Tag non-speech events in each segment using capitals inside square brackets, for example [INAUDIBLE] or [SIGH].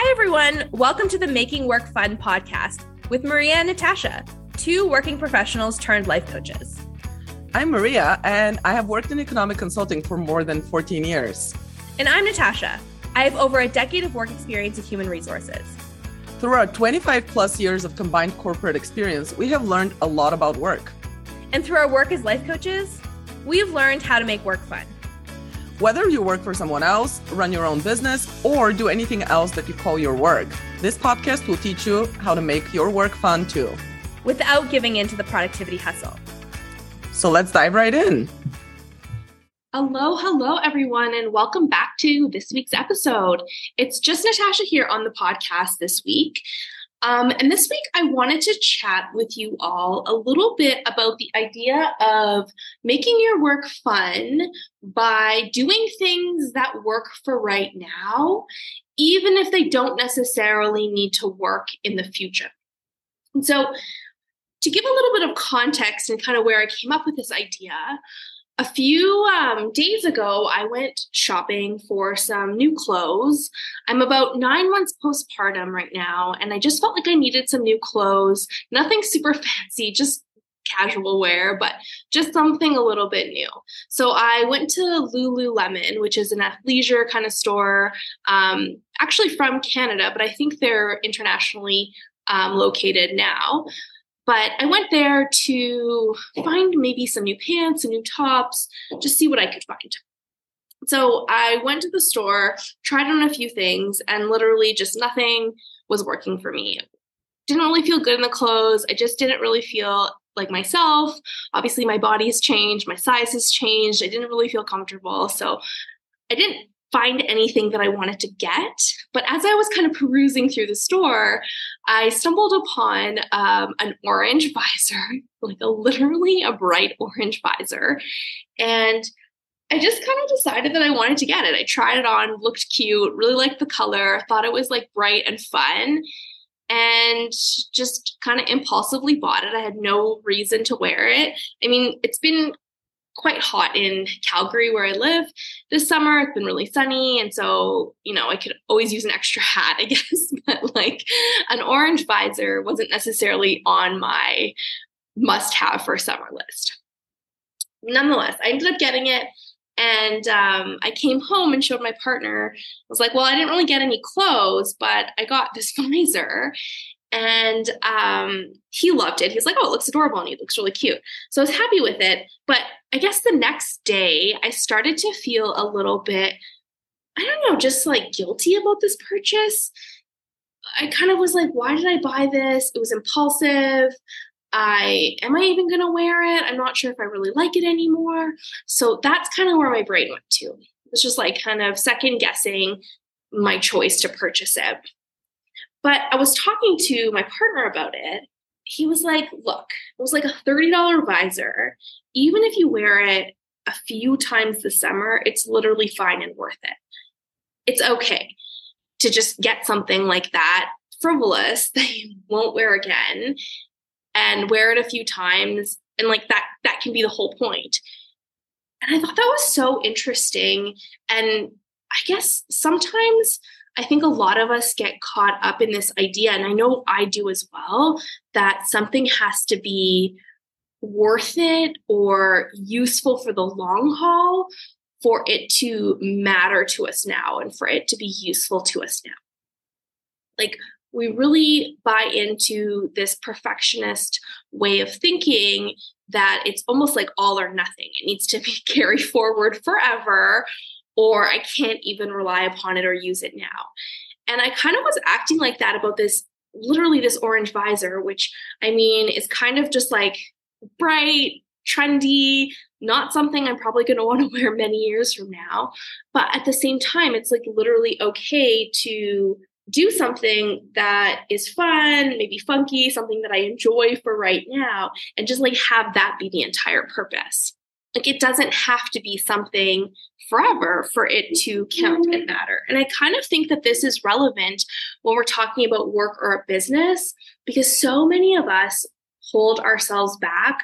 Hi, everyone. Welcome to the Making Work Fun podcast with Maria and Natasha, two working professionals turned life coaches. I'm Maria, and I have worked in economic consulting for more than 14 years. And I'm Natasha. I have over a decade of work experience in human resources. Through our 25 plus years of combined corporate experience, we have learned a lot about work. And through our work as life coaches, we have learned how to make work fun. Whether you work for someone else, run your own business, or do anything else that you call your work, this podcast will teach you how to make your work fun too. Without giving in to the productivity hustle. So let's dive right in. Hello, hello, everyone, and welcome back to this week's episode. It's just Natasha here on the podcast this week. Um, and this week, I wanted to chat with you all a little bit about the idea of making your work fun by doing things that work for right now, even if they don't necessarily need to work in the future. And so, to give a little bit of context and kind of where I came up with this idea, a few um, days ago, I went shopping for some new clothes. I'm about nine months postpartum right now, and I just felt like I needed some new clothes. Nothing super [LAUGHS] fancy, just casual wear, but just something a little bit new. So I went to Lululemon, which is an athleisure kind of store, um, actually from Canada, but I think they're internationally um, located now. But I went there to find maybe some new pants, some new tops, just see what I could find. So I went to the store, tried on a few things, and literally just nothing was working for me. Didn't really feel good in the clothes. I just didn't really feel like myself. Obviously, my body has changed, my size has changed. I didn't really feel comfortable. So I didn't find anything that I wanted to get. But as I was kind of perusing through the store, I stumbled upon um, an orange [LAUGHS] visor, like a literally a bright orange visor. And I just kind of decided that I wanted to get it. I tried it on, looked cute, really liked the color, thought it was like bright and fun, and just kind of impulsively bought it. I had no reason to wear it. I mean, it's been quite hot in Calgary where I live this summer. It's been really sunny. And so, you know, I could always use an extra hat, I [LAUGHS] guess. but like an orange visor wasn't necessarily on my must have for summer list. Nonetheless, I ended up getting it. And um, I came home and showed my partner. I was like, well, I didn't really get any clothes, but I got this [LAUGHS] visor and um, he loved it. He's like, "Oh, it looks adorable and it looks really cute." So I was happy with it. But I guess the next day, I started to feel a little bit, I don't know, just like guilty about this purchase. I kind of was like, "Why did I buy this?" It was impulsive. I am I even going to wear it? I'm not sure if I really like it anymore. So that's kind of where my brain went to. It was just like kind of second guessing my choice to purchase it. But I was talking to my partner about it. He was like, look, it was like a $30 visor. Even if you wear it a few times this summer, it's literally fine and worth it. It's okay to just get something like that frivolous [LAUGHS] that you won't wear again and wear it a few times and like that that can be the whole point and i thought that was so interesting and i guess sometimes I think a lot of us get caught up in this idea, and I know I do as well, that something has to be worth it or useful for the long haul for it to matter to us now and for it to be useful to us now. Like, we really buy into this perfectionist way of thinking that it's almost like all or nothing. It needs to be [LAUGHS] carried forward forever or I can't even rely upon it or use it now. And I kind of was acting like that about this literally this orange visor, which I mean is kind of just like bright, trendy, not something I'm probably going [LAUGHS] to want to wear many years from now. But at the same time, it's like literally okay to do something that is fun, maybe funky, something that I enjoy for right now, and just like have that be the entire purpose. Like it doesn't have to be something forever for it to count and mm-hmm. matter. And I kind of think that this is relevant when we're talking about work or a business because so many of us hold ourselves back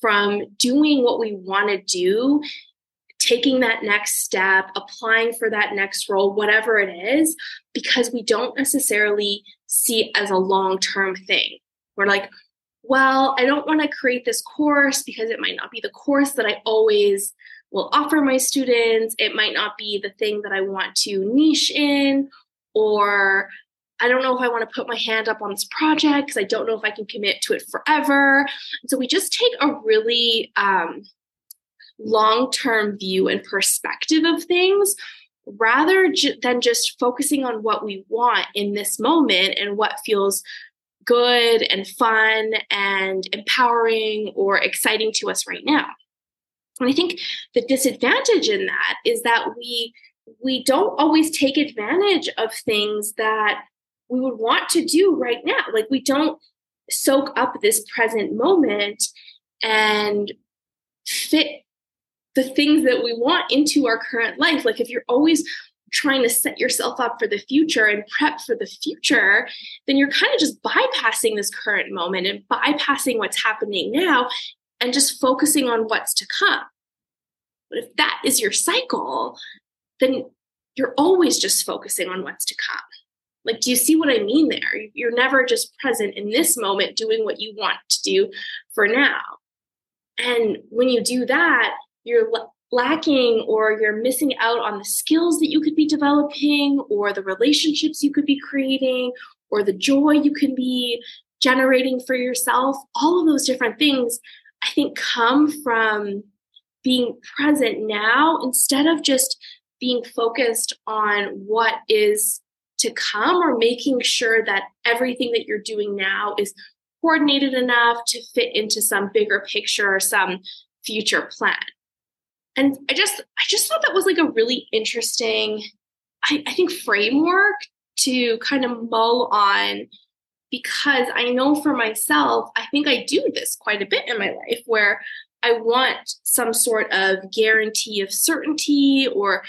from doing what we want to do taking that next step, applying for that next role, whatever it is, because we don't necessarily see it as a long term thing. We're like, well, I don't want to create this course because it might not be the course that I always will offer my students. It might not be the thing that I want to niche in, or I don't know if I want to put my hand up on this project because I don't know if I can commit to it forever. So we just take a really um, long term view and perspective of things rather than just focusing on what we want in this moment and what feels good and fun and empowering or exciting to us right now. And I think the disadvantage in that is that we we don't always take advantage of things that we would want to do right now. Like we don't soak up this present moment and fit the things that we want into our current life. Like if you're always trying to set yourself up for the future and prep for the future, then you're kind of just bypassing this current moment and bypassing what's happening now and just focusing on what's to come. But if that is your cycle, then you're always just focusing on what's to come. Like, do you see what I mean there? You're never just present in this moment doing what you want to do for now. And when you do that, you're lacking or you're missing out on the skills that you could be developing or the relationships you could be creating or the joy you can be generating for yourself. All of those different things, I think, come from being present now instead of just being focused on what is to come or making sure that everything that you're doing now is coordinated enough to fit into some bigger picture or some future plan and i just i just thought that was like a really interesting I, I think framework to kind of mull on because i know for myself i think i do this quite a bit in my life where i want some sort of guarantee of certainty or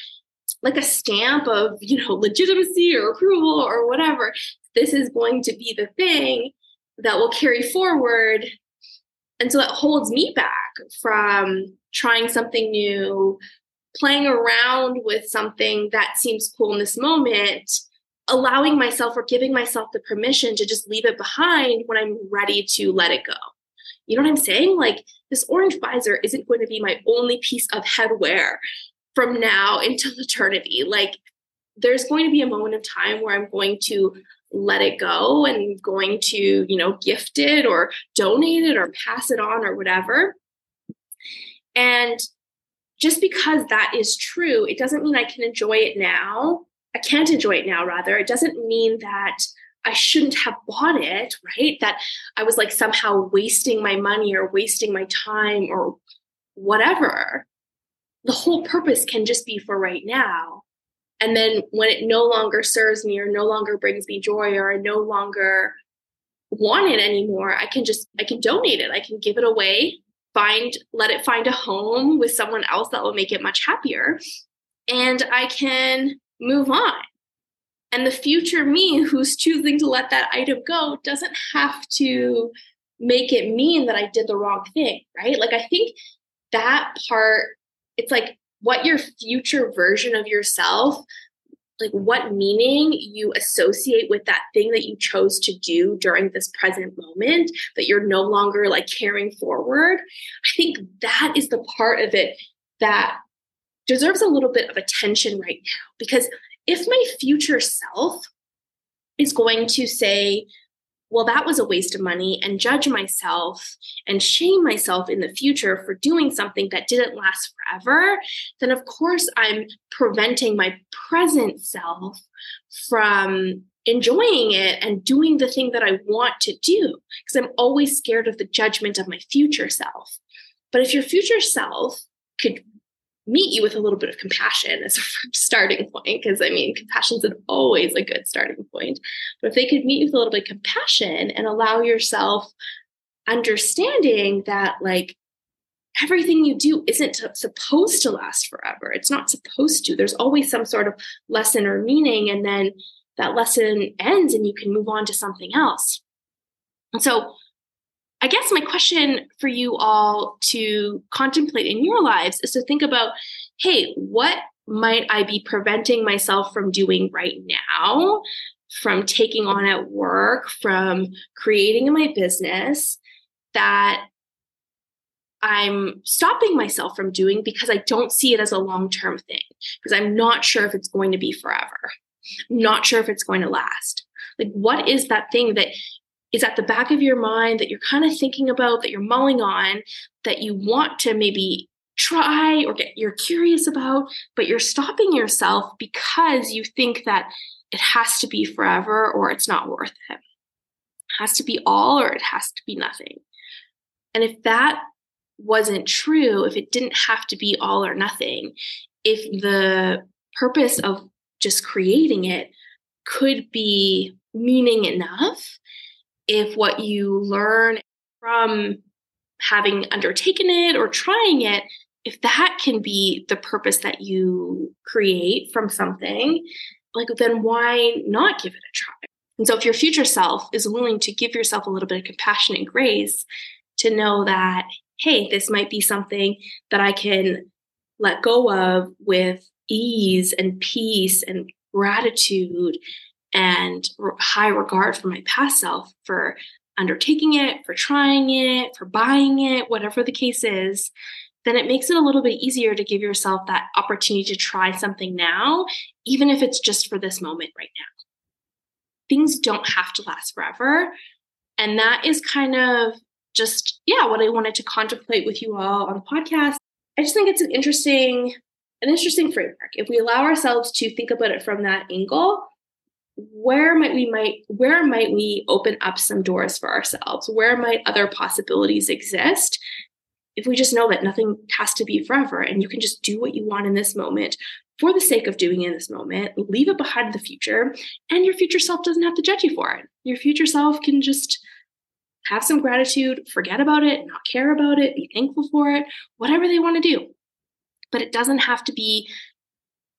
like a stamp of you know legitimacy or approval or whatever. This is going to be the thing that will carry forward and so it holds me back from trying something new, playing around with something that seems cool in this moment, allowing myself or giving myself the permission to just leave it behind when I'm ready to let it go. You know what I'm saying? Like this orange visor isn't going to be my only piece of headwear from now [LAUGHS] until eternity. Like there's going to be a moment of time where I'm going to let it go and going to, you know, gift it or donate it or pass it on or whatever. And just because that is true, it doesn't mean I can enjoy it now. I can't enjoy it now, rather. It doesn't mean that I shouldn't have bought it, right? That I was like somehow wasting my money or wasting my time or whatever. The whole purpose can just be for right now. And then when it no longer serves me or no longer brings me joy or I no longer want it anymore, I can just, I can donate it. I can give it away, find, let it find a home with someone else that will make it much happier. And I can move on. And the future me who's choosing to let that item go doesn't have to make it mean that I did the wrong thing, right? Like, I think that part, it's like what your future version of yourself like what meaning you associate with that thing that you chose to do during this present moment that you're no longer like carrying forward i think that is the part of it that deserves a little bit of attention right now. Because if my future self is going to say well, that was a waste of money and judge myself and shame myself in the future for doing something that didn't last forever, then of course I'm preventing my present self from enjoying it and doing the thing that I want to do because I'm always scared of the judgment of my future self. But if your future self could meet you with a little bit of compassion as a [LAUGHS] starting point because i mean compassion is always a good starting point. But if they could meet you with a little bit of compassion and allow yourself understanding that like everything you do isn't supposed to last forever it's not supposed to there's always some sort of lesson or meaning and then that lesson ends and you can move on to something else. And so I guess my question for you all to contemplate in your lives is to think about hey, what might I be preventing myself from doing right now, from taking on at work, from creating in my business that I'm stopping myself from doing because I don't see it as a long term thing, because I'm not sure if it's going to be forever. I'm not sure if it's going to last. Like, what is that thing that is at the back of your mind that you're kind of thinking about, that you're mulling on, that you want to maybe try or get you're curious about, but you're stopping yourself because you think that it has to be forever or it's not worth it. It has to be all or it has to be nothing. And if that wasn't true, if it didn't have to be all or nothing, if the purpose of just creating it could be meaning enough, if what you learn from having undertaken it or trying it, if that can be the purpose that you create from something, like then why not give it a try? And so if your future self is willing to give yourself a little bit of compassion and grace to know that, hey, this might be something that I can let go of with ease and peace and gratitude and high regard for my past self for undertaking it, for trying it, for buying it, whatever the case is, then it makes it a little bit easier to give yourself that opportunity to try something now, even if it's just for this moment right now. Things don't have to last forever. And that is kind of just, yeah, what I wanted to contemplate with you all on the podcast. I just think it's an interesting, an interesting framework. If we allow ourselves to think about it from that angle, where might we might where might we open up some doors for ourselves? Where might other possibilities exist if we just know that nothing has to be forever and you can just do what you want in this moment for the sake of doing in this moment leave it behind the future and your future self doesn't have to judge you for it. Your future self can just have some gratitude forget about it not care about it be thankful for it whatever they want to do. But it doesn't have to be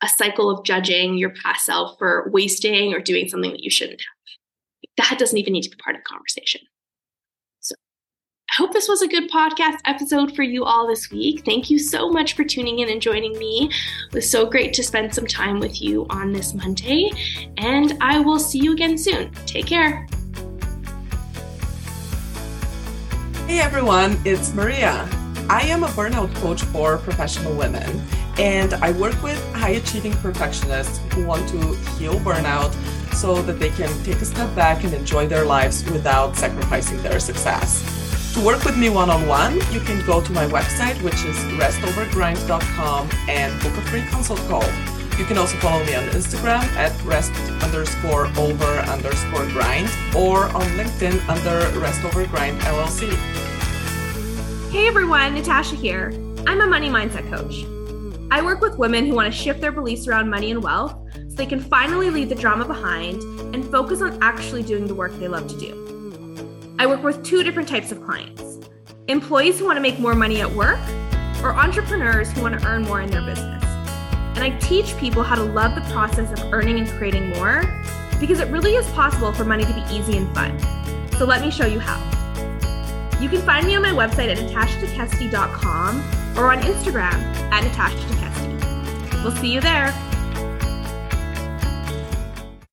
a cycle of judging your past self for wasting or doing something that you shouldn't have. That doesn't even need to be part of the conversation. So I hope this was a good podcast episode for you all this week. Thank you so much for tuning in and joining me. It was so great to spend some time with you on this Monday, and I will see you again soon. Take care. Hey everyone, it's Maria. I am a burnout coach for professional women, and I work with high achieving perfectionists who want to heal burnout so that they can take a step back and enjoy their lives without sacrificing their success. To work with me one on one, you can go to my website, which is restovergrind.com, and book a free consult call. You can also follow me on Instagram at rest underscore over underscore grind or on LinkedIn under rest over grind LLC. Hey everyone, Natasha here. I'm a money mindset coach. I work with women who want to shift their beliefs around money and wealth so they can finally leave the drama behind and focus on actually doing the work they love to do. I work with two different types of clients employees who want to make more money at work, or entrepreneurs who want to earn more in their business. And I teach people how to love the process of earning and creating more because it really is possible for money to be easy and fun. So let me show you how. You can find me on my website at natashatekeste.com or on Instagram at natashatekeste. We'll see you there.